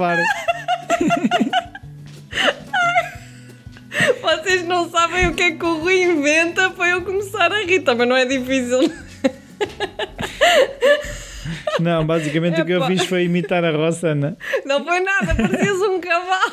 gravar. Vocês não sabem o que é que o Rui inventa para eu começar a rir. Também não é difícil. Não, basicamente o que eu fiz foi imitar a Rossana. Não foi nada, parecias um cavalo.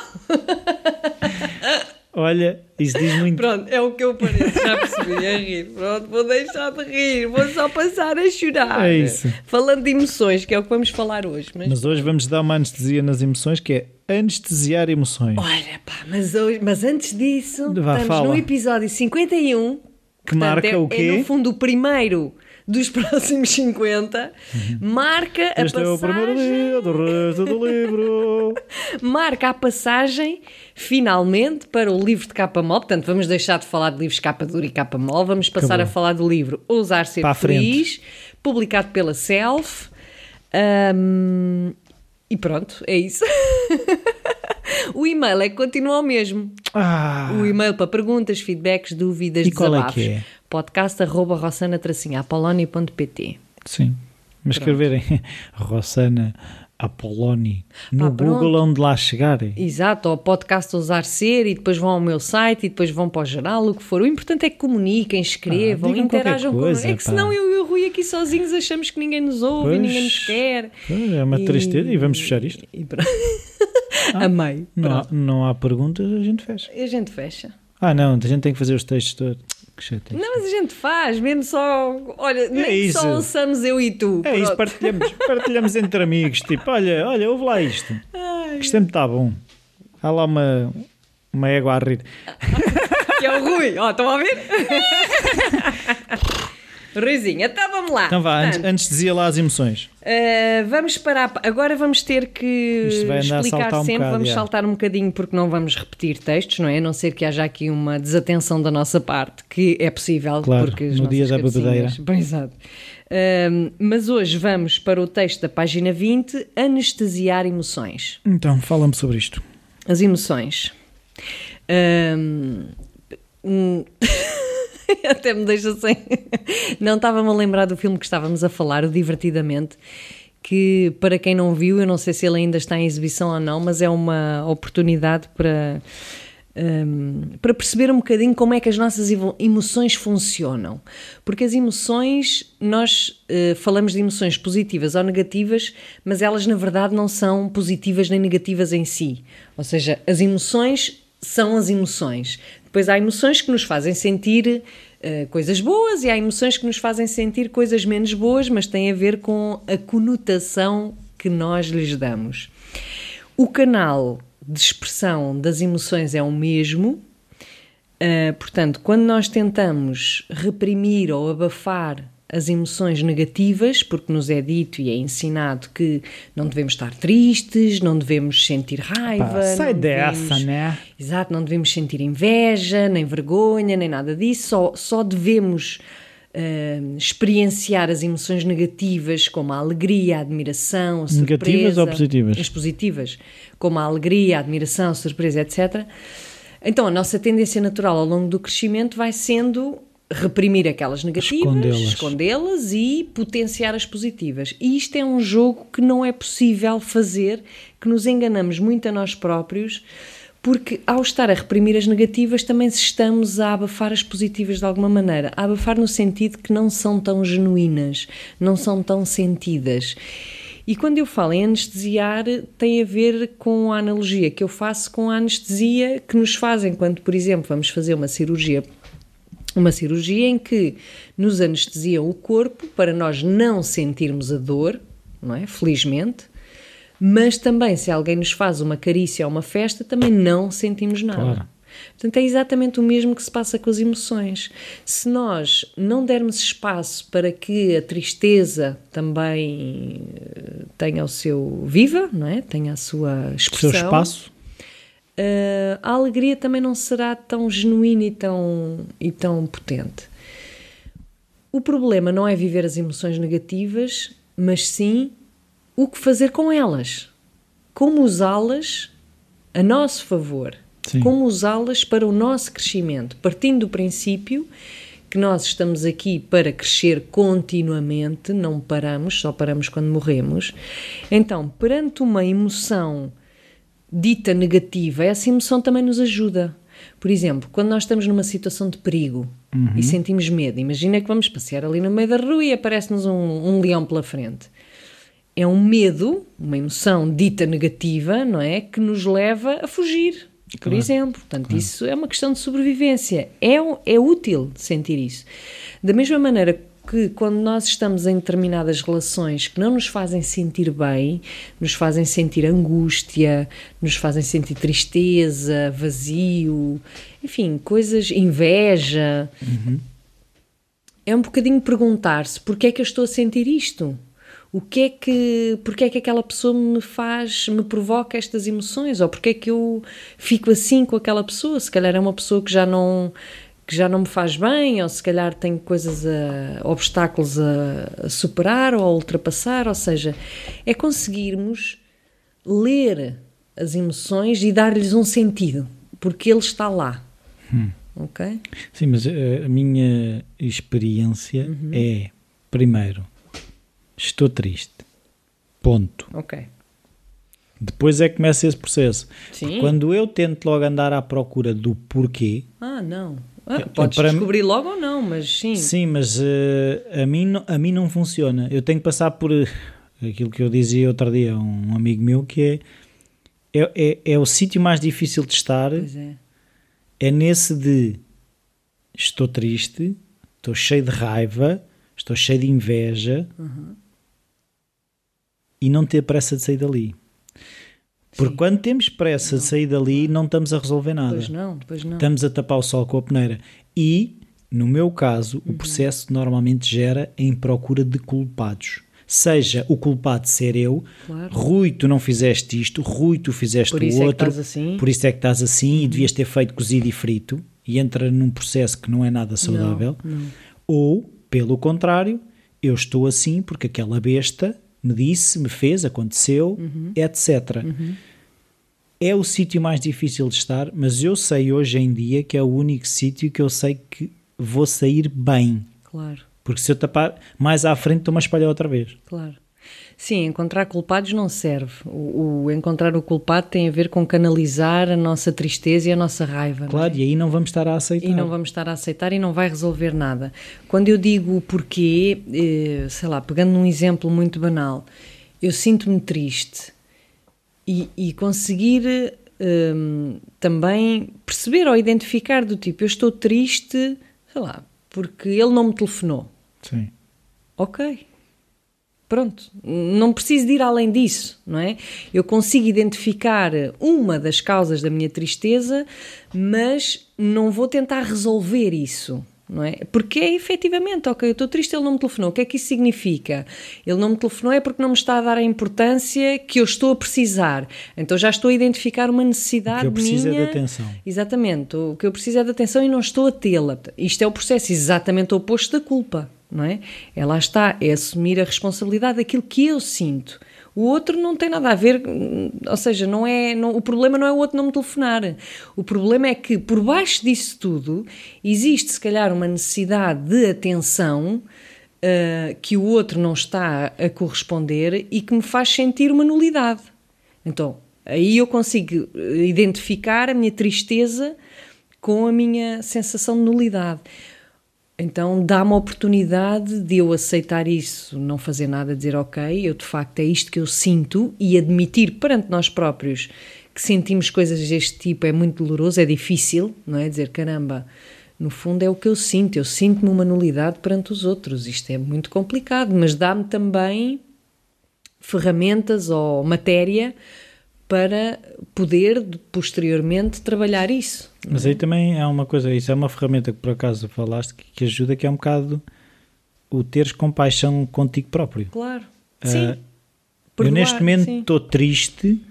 Olha, isso diz muito. Pronto, é o que eu pareço, já percebi, a rir. Pronto, vou deixar de rir, vou só passar a chorar. É isso. Falando de emoções, que é o que vamos falar hoje. Mas, Mas hoje vamos dar uma anestesia nas emoções, que é anestesiar emoções. olha, pá, mas, hoje, mas antes disso, Vá, estamos fala. no episódio 51. Que portanto, marca é, o quê? É, no fundo, o primeiro dos próximos 50. Marca a Este é o primeiro passagem... dia do resto do livro. marca a passagem, finalmente, para o livro de capa mole. Portanto, vamos deixar de falar de livros de capa dura e capa mole. Vamos passar Acabou. a falar do livro Ousar Ser Para Feliz, publicado pela Self. Ahm, e pronto, é isso. o e-mail é que continua o mesmo. Ah, O e-mail para perguntas, feedbacks, dúvidas, E é desabafos. que é? Podcast arroba rossana-apolónia.pt sim. Mas escreverem Rossana Apoloni no pronto. Google onde lá chegarem. Exato, ao podcast Ousar Ser e depois vão ao meu site e depois vão para o geral, o que for. O importante é que comuniquem, escrevam, Ah, interajam coisa, connosco. É que pá. senão eu e o Rui aqui sozinhos achamos que ninguém nos ouve e Pois. ninguém nos quer. Pois, É uma E- tristeza e vamos fechar isto. E pronto. Amei. Não há, não há perguntas, a gente fecha. E a gente fecha. Ah, não, a gente tem que fazer os textos todos. Chato. Não, mas a gente faz, mesmo só. Olha, nem isso. só ouçamos eu e tu. É isso, Pronto. partilhamos, partilhamos entre amigos. Tipo, olha, olha, ouve lá isto. Que isto sempre está bom. Há lá uma, uma égua a rir. Que é o Rui. Ó, estão a ver? Ruizinho, então vamos lá. Então vá, antes, Portanto, antes dizia lá as emoções. Uh, vamos parar. Agora vamos ter que explicar saltar um sempre. bocado, vamos já. saltar um bocadinho porque não vamos repetir textos, não é? A não ser que haja aqui uma desatenção da nossa parte, que é possível. Claro, porque no dia da bebedeira. Bem, Exato. Um, mas hoje vamos para o texto da página 20, anestesiar emoções. Então, fala-me sobre isto. As emoções. Ahm, hum, Até me deixa sem. Não estava-me a lembrar do filme que estávamos a falar, o Divertidamente, que para quem não viu, eu não sei se ele ainda está em exibição ou não, mas é uma oportunidade para. ahm, para perceber um bocadinho como é que as nossas emoções funcionam. Porque as emoções, nós eh, falamos de emoções positivas ou negativas, mas elas na verdade não são positivas nem negativas em si. Ou seja, as emoções são as emoções. Depois há emoções que nos fazem sentir eh, coisas boas e há emoções que nos fazem sentir coisas menos boas, mas têm a ver com a conotação que nós lhes damos. O canal de expressão das emoções é o mesmo. Uh, portanto, quando nós tentamos reprimir ou abafar as emoções negativas, porque nos é dito e é ensinado que não devemos estar tristes, não devemos sentir raiva. Pá, sai dessa, devemos- né? Exato, não devemos sentir inveja, nem vergonha, nem nada disso, só, só devemos uh, experienciar as emoções negativas, como a alegria, a admiração, a surpresa. Negativas ou positivas? As positivas, como a alegria, a admiração, a surpresa, etc. Então, a nossa tendência natural ao longo do crescimento vai sendo reprimir aquelas negativas, Escondê-las. e potenciar as positivas. E isto é um jogo que não é possível fazer, que nos enganamos muito a nós próprios, porque ao estar a reprimir as negativas também estamos a abafar as positivas de alguma maneira. A abafar no sentido que não são tão genuínas, não são tão sentidas. E quando eu falo em anestesiar, tem a ver com a analogia que eu faço com a anestesia que nos fazem quando, por exemplo, vamos fazer uma cirurgia uma cirurgia em que nos anestesiam o corpo para nós não sentirmos a dor, não é? Felizmente. Mas também, se alguém nos faz uma carícia ou uma festa, também não sentimos nada. Claro. Portanto, é exatamente o mesmo que se passa com as emoções. Se nós não dermos espaço para que a tristeza também eh, tenha o seu viva, não é? Tenha a sua O seu expressão. espaço. Uh, a alegria também não será tão genuína e tão, e tão potente. O problema não é viver as emoções negativas, mas sim o que fazer com elas. Como usá-las a nosso favor. Sim. Como usá-las para o nosso crescimento, partindo do princípio que nós estamos aqui para crescer continuamente, não paramos, só paramos quando morremos. Então, perante uma emoção dita negativa, essa emoção também nos ajuda. Por exemplo, quando nós estamos numa situação de perigo uhum. e sentimos medo, imagina que vamos passear ali no meio da rua e aparece-nos um, um leão pela frente. É um medo, uma emoção dita negativa, não é? Que nos leva a fugir, por claro. exemplo. Portanto, claro. isso é uma questão de sobrevivência. É, é útil sentir isso. Da mesma maneira que quando nós estamos em determinadas relações que não nos fazem sentir bem, nos fazem sentir angústia, nos fazem sentir tristeza, vazio, enfim, coisas, inveja. Uhum. É um bocadinho perguntar-se porque é que eu estou a sentir isto? O que é que, porque é que aquela pessoa me faz, me provoca estas emoções? Ou porque é que eu fico assim com aquela pessoa? Se calhar é uma pessoa que já não que já não me faz bem, ou se calhar tenho coisas, a, obstáculos a, a superar ou a ultrapassar, ou seja, é conseguirmos ler as emoções e dar-lhes um sentido, porque ele está lá. Hum. Ok? Sim, mas a, eh, a minha experiência uhum. é, primeiro, estou triste. Ponto. Ok. Depois é que começa esse processo. Sim. Quando eu tento logo andar à procura do porquê. Ah, não. Ah, podes para descobrir mim, logo ou não, mas sim. Sim, mas uh, a, mim, a mim não funciona. Eu tenho que passar por uh, aquilo que eu dizia outro dia a um amigo meu, que é, é, é, é o sítio mais difícil de estar. É. é nesse de estou triste, estou cheio de raiva, estou cheio de inveja uhum. e não ter pressa de sair dali. Porque Sim. quando temos pressa não. de sair dali, não estamos a resolver nada. Pois não, pois não. Estamos a tapar o sol com a peneira. E, no meu caso, uhum. o processo normalmente gera em procura de culpados. Seja o culpado ser eu, claro. Rui, tu não fizeste isto, Rui, tu fizeste por o outro, é que assim. por isso é que estás assim e devias ter feito cozido e frito, e entra num processo que não é nada saudável. Não, não. Ou, pelo contrário, eu estou assim porque aquela besta me disse, me fez, aconteceu, uhum. etc. Uhum. É o sítio mais difícil de estar, mas eu sei hoje em dia que é o único sítio que eu sei que vou sair bem. Claro. Porque se eu tapar mais à frente, estou-me a espalhar outra vez. Claro. Sim, encontrar culpados não serve. O, o, encontrar o culpado tem a ver com canalizar a nossa tristeza e a nossa raiva. Claro, é? e aí não vamos estar a aceitar. E não vamos estar a aceitar e não vai resolver nada. Quando eu digo o porquê, eh, sei lá, pegando num exemplo muito banal, eu sinto-me triste e, e conseguir um, também perceber ou identificar do tipo, eu estou triste, sei lá, porque ele não me telefonou. Sim. Ok Pronto, não preciso de ir além disso, não é? Eu consigo identificar uma das causas da minha tristeza, mas não vou tentar resolver isso, não é? Porque é efetivamente, ok, eu estou triste, ele não me telefonou. O que é que isso significa? Ele não me telefonou é porque não me está a dar a importância que eu estou a precisar. Então já estou a identificar uma necessidade minha. O que eu preciso minha. é de atenção. Exatamente, o que eu preciso é de atenção e não estou a tê-la. Isto é o processo exatamente oposto da culpa não é? É está, é assumir a responsabilidade daquilo que eu sinto. O outro não tem nada a ver, ou seja, não é, não, o problema não é o outro não me telefonar. O problema é que por baixo disso tudo existe se calhar uma necessidade de atenção uh, que o outro não está a corresponder e que me faz sentir uma nulidade. Então, aí eu consigo identificar a minha tristeza com a minha sensação de nulidade. Então dá-me a oportunidade de eu aceitar isso, não fazer nada, dizer ok, eu de facto é isto que eu sinto e admitir perante nós próprios que sentimos coisas deste tipo é muito doloroso, é difícil, não é? Dizer caramba, no fundo é o que eu sinto, eu sinto-me uma nulidade perante os outros, isto é muito complicado, mas dá-me também ferramentas ou matéria para poder posteriormente trabalhar isso. Mas aí também é uma coisa, isso é uma ferramenta que por acaso falaste que, que ajuda, que é um bocado o teres compaixão contigo próprio. Claro, uh, sim. eu neste momento estou triste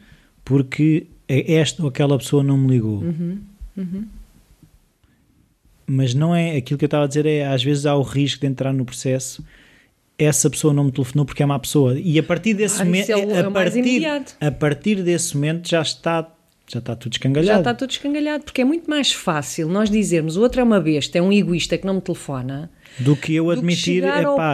porque esta ou aquela pessoa não me ligou. Uhum, uhum. Mas não é aquilo que eu estava a dizer, é às vezes há o risco de entrar no processo essa pessoa não me telefonou porque é má pessoa. E a partir desse ah, momento, é a, partir, a partir desse momento já está Já está tudo Já escangalhado. está tudo escangalhado, porque é muito mais fácil nós dizermos o outro é uma besta, é um egoísta que não me telefona, Do que eu do admitir,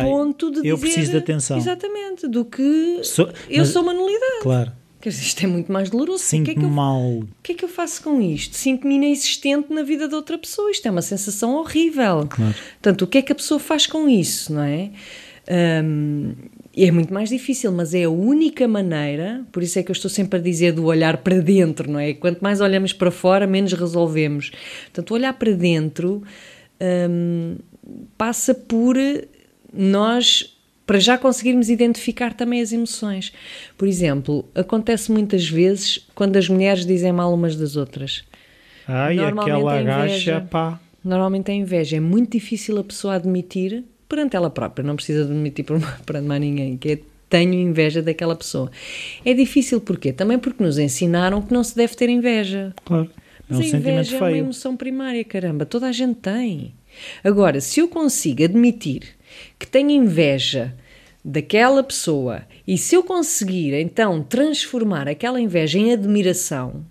ponto de eu dizer, preciso de atenção. Exatamente, do que Sou- eu mas- sou uma nulidade. Claro. Quer dizer, isto é muito mais doloroso. É Sinto-me eu, mal. o que é que eu faço com isto? Sinto-me inexistente na vida de outra pessoa. Isto é uma sensação horrível. Claro. Portanto, o que é que a pessoa faz com isso, não é? Hum, é muito mais difícil, mas é a única maneira, por isso é que eu estou sempre a dizer do olhar para dentro, não é? Quanto mais olhamos para fora, menos resolvemos. Portanto, olhar para dentro hum, passa por nós, para já conseguirmos identificar também as emoções. Por exemplo, acontece muitas vezes quando as mulheres dizem mal umas das outras. Ai, Normalmente aquela é gacha, pá. Normalmente é inveja. É muito difícil a pessoa admitir perante ela própria, não precisa de admitir perante mais ninguém, que é tenho inveja daquela pessoa. É difícil porquê? Também porque nos ensinaram que não se deve ter inveja. Claro. É Mas um a sentimento inveja é uma feio. emoção primária, caramba, toda a gente tem. Agora, se eu consigo admitir que tenho inveja daquela pessoa e se eu conseguir então transformar aquela inveja em admiração,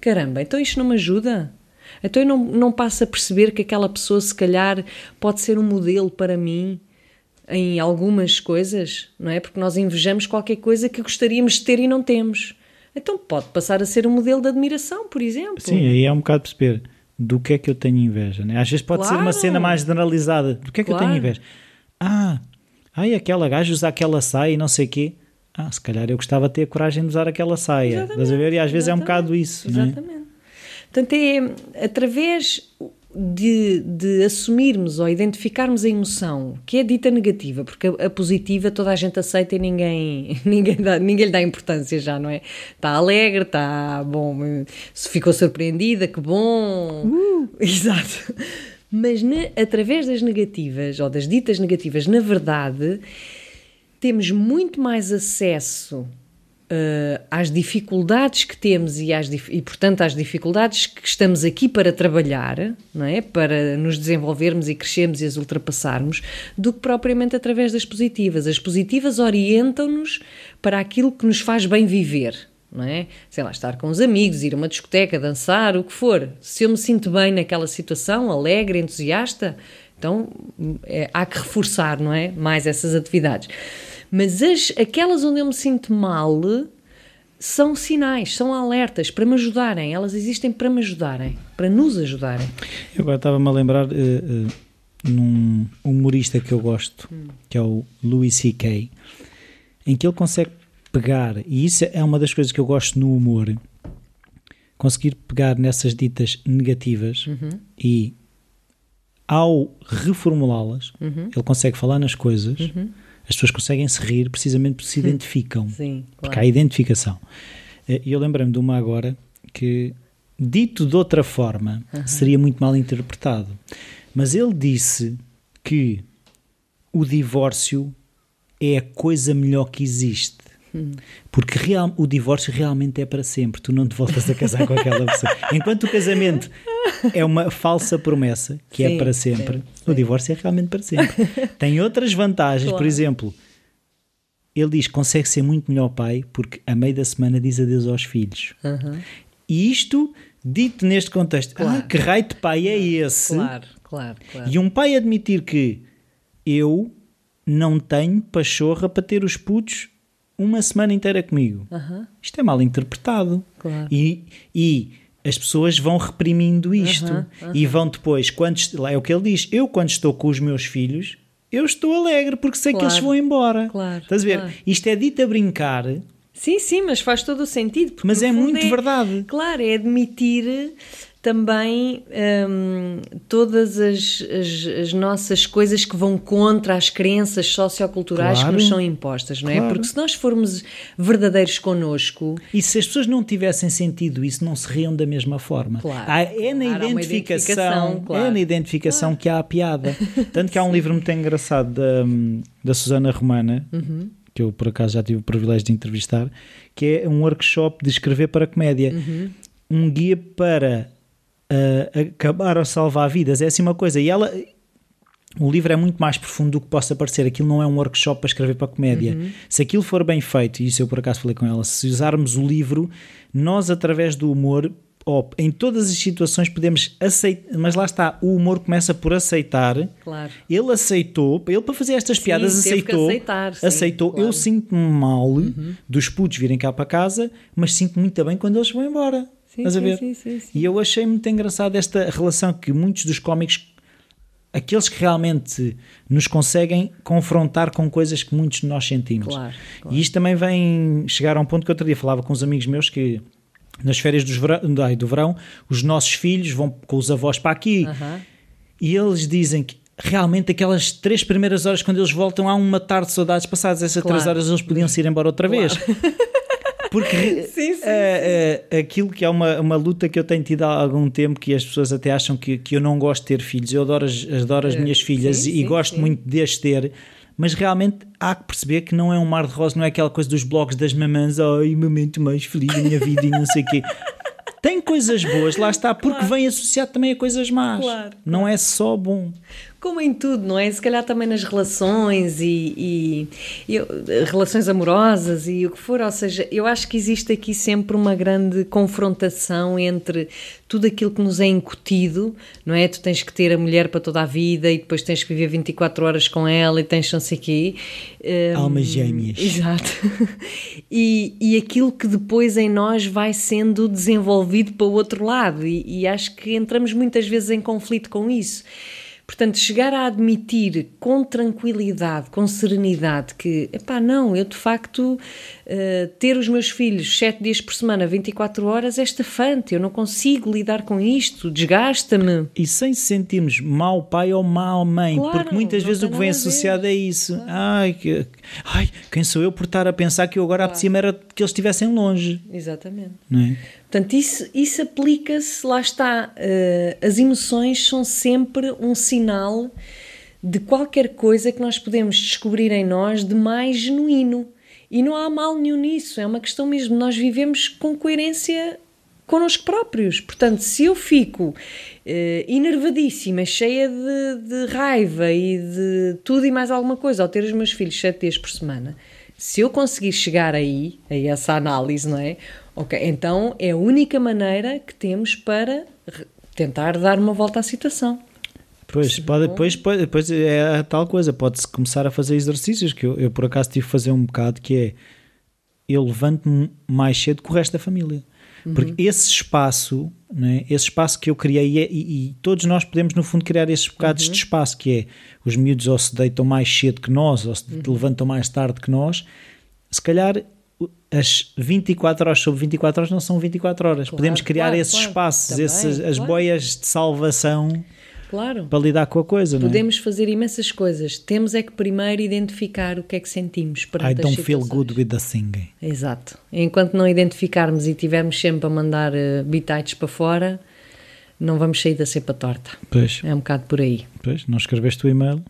caramba, então isto não me ajuda? Então eu não, não passo a perceber que aquela pessoa, se calhar, pode ser um modelo para mim em algumas coisas, não é? Porque nós invejamos qualquer coisa que gostaríamos de ter e não temos. Então pode passar a ser um modelo de admiração, por exemplo. Sim, aí é um bocado perceber do que é que eu tenho inveja. Né? Às vezes pode ser uma Claro. cena mais generalizada. Do que é que eu Claro. tenho inveja? Ah, ai, aquela gaja usa aquela saia e não sei o quê. Ah, se calhar eu gostava de ter a coragem de usar aquela saia. Estás a ver? E às vezes é um exatamente, bocado isso. Não é? Portanto, é através de, de assumirmos ou identificarmos a emoção que é dita negativa, porque a, a positiva toda a gente aceita e ninguém, ninguém, dá, ninguém lhe dá importância já, não é? Está alegre, está bom, se ficou surpreendida, que bom. Exato. Mas através das negativas ou das ditas negativas, na verdade, temos muito mais acesso eh, às dificuldades que temos e, às, e, portanto, às dificuldades que estamos aqui para trabalhar, não é? para nos desenvolvermos e crescermos e as ultrapassarmos, do que propriamente através das positivas. As positivas orientam-nos para aquilo que nos faz bem viver. Não é? Sei lá, estar com os amigos, ir a uma discoteca, dançar, o que for. Se eu me sinto bem naquela situação, alegre, entusiasta, então é, há que reforçar, não é? Mais essas atividades. Mas as, aquelas onde eu me sinto mal são sinais, são alertas para me ajudarem. Elas existem para me ajudarem, para nos ajudarem. Eu agora estava-me a lembrar eh, eh, num humorista que eu gosto, que é o Louis C.K., em que ele consegue pegar, e isso é uma das coisas que eu gosto no humor, conseguir pegar nessas ditas negativas e ao reformulá-las, ele consegue falar nas coisas, as pessoas conseguem se rir precisamente porque se identificam. Sim, Porque há identificação. Eh, E eu lembrei-me de uma agora que, dito de outra forma, seria muito mal interpretado. Mas ele disse que o divórcio é a coisa melhor que existe. Porque real, o divórcio realmente é para sempre. Tu não te voltas a casar com aquela pessoa. Enquanto o casamento é uma falsa promessa, que é Sim, para sempre, sim, o divórcio é realmente para sempre. Tem outras vantagens, por Claro. exemplo, ele diz que consegue ser muito melhor pai porque a meio da semana diz adeus aos filhos. E isto, dito neste contexto, Claro. ah, que raio de pai é esse? Claro, claro, claro. E um pai admitir que eu não tenho pachorra para ter os putos uma semana inteira comigo. Aham. Isto é mal interpretado. Claro. E, e as pessoas vão reprimindo isto. Aham, E vão depois, quando, é o que ele diz, eu quando estou com os meus filhos, eu estou alegre porque sei que Claro. eles vão embora. Claro, Estás a ver? claro. Isto é dito a brincar, Sim, sim, mas faz todo o sentido. mas é muito verdade. Claro, é admitir também hum, todas as, as, as nossas coisas que vão contra as crenças socioculturais Claro. que nos são impostas, não é? Claro. Porque se nós formos verdadeiros connosco, E se as pessoas não tivessem sentido isso, não se riam da mesma forma. Claro. Há- é na Claro, identificação, identificação, é na identificação que há a piada. Tanto que há um livro muito engraçado da, da Susana Romana, Uhum. que eu por acaso já tive o privilégio de entrevistar, que é um workshop de escrever para comédia. Uhum. Um guia para ah, acabar ou salvar vidas. É assim uma coisa. E ela. o livro é muito mais profundo do que possa parecer. Aquilo não é um workshop para escrever para comédia. Uhum. Se aquilo for bem feito, e isso eu por acaso falei com ela, se usarmos o livro, nós através do humor, ou em todas as situações podemos aceitar, mas lá está, o humor começa por aceitar. Claro. Ele aceitou, ele para fazer estas piadas teve que aceitou. aceitar, sim, aceitou. claro. Uhum. Eu sinto-me mal dos putos virem cá para casa, mas sinto muito bem quando eles vão embora. Sim, Estás a sim, ver? sim, sim, sim. E eu achei muito engraçado esta relação que muitos dos cómicos, aqueles que realmente nos conseguem confrontar com coisas que muitos de nós sentimos. Claro, claro. E isto também vem chegar a um ponto que outro dia falava com uns amigos meus que nas férias dos verão, do verão os nossos filhos vão com os avós para aqui Aham. e eles dizem que realmente aquelas três primeiras horas quando eles voltam há uma tarde de saudades passadas essas Claro. três horas eles podiam se ir embora outra vez porque Sim, sim, eh, eh, aquilo que é uma, uma luta que eu tenho tido há algum tempo que as pessoas até acham que, que eu não gosto de ter filhos eu adoro as, adoro as Eh, minhas filhas sim, e gosto muito de as ter mas realmente há que perceber que não é um mar de rosas, não é aquela coisa dos blogs das mamãs, ai, momento mais feliz da minha vida e não sei o quê. Tem coisas boas, lá está, porque vem associado também a coisas más. Claro, Não é só bom. Como em tudo, não é? Se calhar também nas relações e, e- e, relações amorosas e o que for. Ou seja, eu acho que existe aqui sempre uma grande confrontação entre tudo aquilo que nos é incutido, não é? Tu tens que ter a mulher para toda a vida e depois tens que viver 24 horas com ela e tens não sei quê. Hum, Almas gêmeas. Exato. E, e aquilo que depois em nós vai sendo desenvolvido para o outro lado. E, e acho que entramos muitas vezes em conflito com isso. Portanto, chegar a admitir com tranquilidade, com serenidade, que, epá, não, eu de facto eh, ter os meus filhos sete dias por semana, 24 horas, é estafante, eu não consigo lidar com isto, desgasta-me. E sem se sentirmos mau pai ou mau mãe, Claro, porque muitas vezes o que vem associado é isso. Ai, que, ai, quem sou eu por estar a pensar que eu agora apetecia-me era que eles estivessem longe, Exatamente. não é? Portanto, isso, isso aplica-se, lá está. eh, as emoções são sempre um sinal de qualquer coisa que nós podemos descobrir em nós de mais genuíno. E não há mal nenhum nisso, é uma questão mesmo. Nós vivemos com coerência connosco próprios. Portanto, se eu fico eh, enervadíssima, cheia de, de raiva e de tudo e mais alguma coisa ao ter os meus filhos sete dias por semana, se eu conseguir chegar aí, a essa análise, não é? Ok, então é a única maneira que temos para tentar dar uma volta à situação. Pois, pode, depois, pode, depois é a tal coisa, pode-se começar a fazer exercícios, que eu, eu por acaso tive que fazer um bocado, que é, eu levanto-me mais cedo que o resto da família. Porque esse espaço, né, esse espaço que eu criei, é- e, e todos nós podemos no fundo criar esses bocados de espaço, que é, os miúdos ou se deitam mais cedo que nós, ou se levantam mais tarde que nós, se calhar as 24 horas sobre 24 horas não são 24 horas. Claro, podemos criar claro, esses claro. espaços, Também, esses, as boias de salvação para lidar com a coisa, é? Podemos fazer imensas coisas. Temos é que primeiro identificar o que é que sentimos I perante as don't feel good with the singing. Exato. Enquanto não identificarmos e tivermos sempre a mandar uh, bitites para fora, não vamos sair da cepa torta. Pois, É um bocado por aí. pois, não escreveste o e-mail?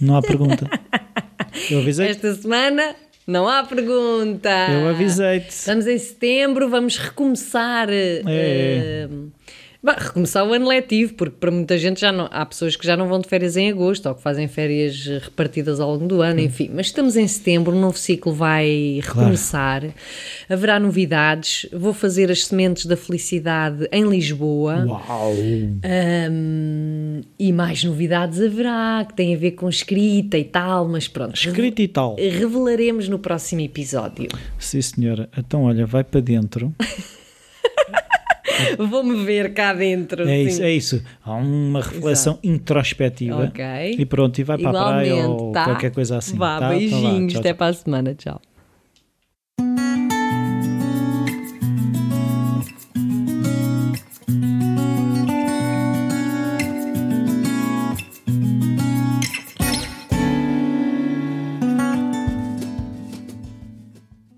Não há pergunta. Eu avisei. Esta semana não há pergunta. Eu avisei-te. Estamos em setembro, vamos recomeçar. É. eh, bah, recomeçar o ano letivo, porque para muita gente já não. Há pessoas que já não vão de férias em agosto ou que fazem férias eh, repartidas ao longo do ano, enfim. Mas estamos em setembro, um novo ciclo vai recomeçar. Haverá novidades. Vou fazer as sementes da felicidade em Lisboa. Uau! Ahm, e mais novidades haverá, que têm a ver com escrita e tal, mas pronto. Escrito e tal. Revelaremos no próximo episódio. Sim, senhora. Então, olha, vai para dentro. Vou-me ver cá dentro. É isso, é isso. Há uma reflexão introspectiva. Ok. E pronto, e vai para a praia Igualmente, ou tá? qualquer coisa assim. Vá, tá? Então vá, beijinhos, tchau, até tchau. para a semana. Tchau.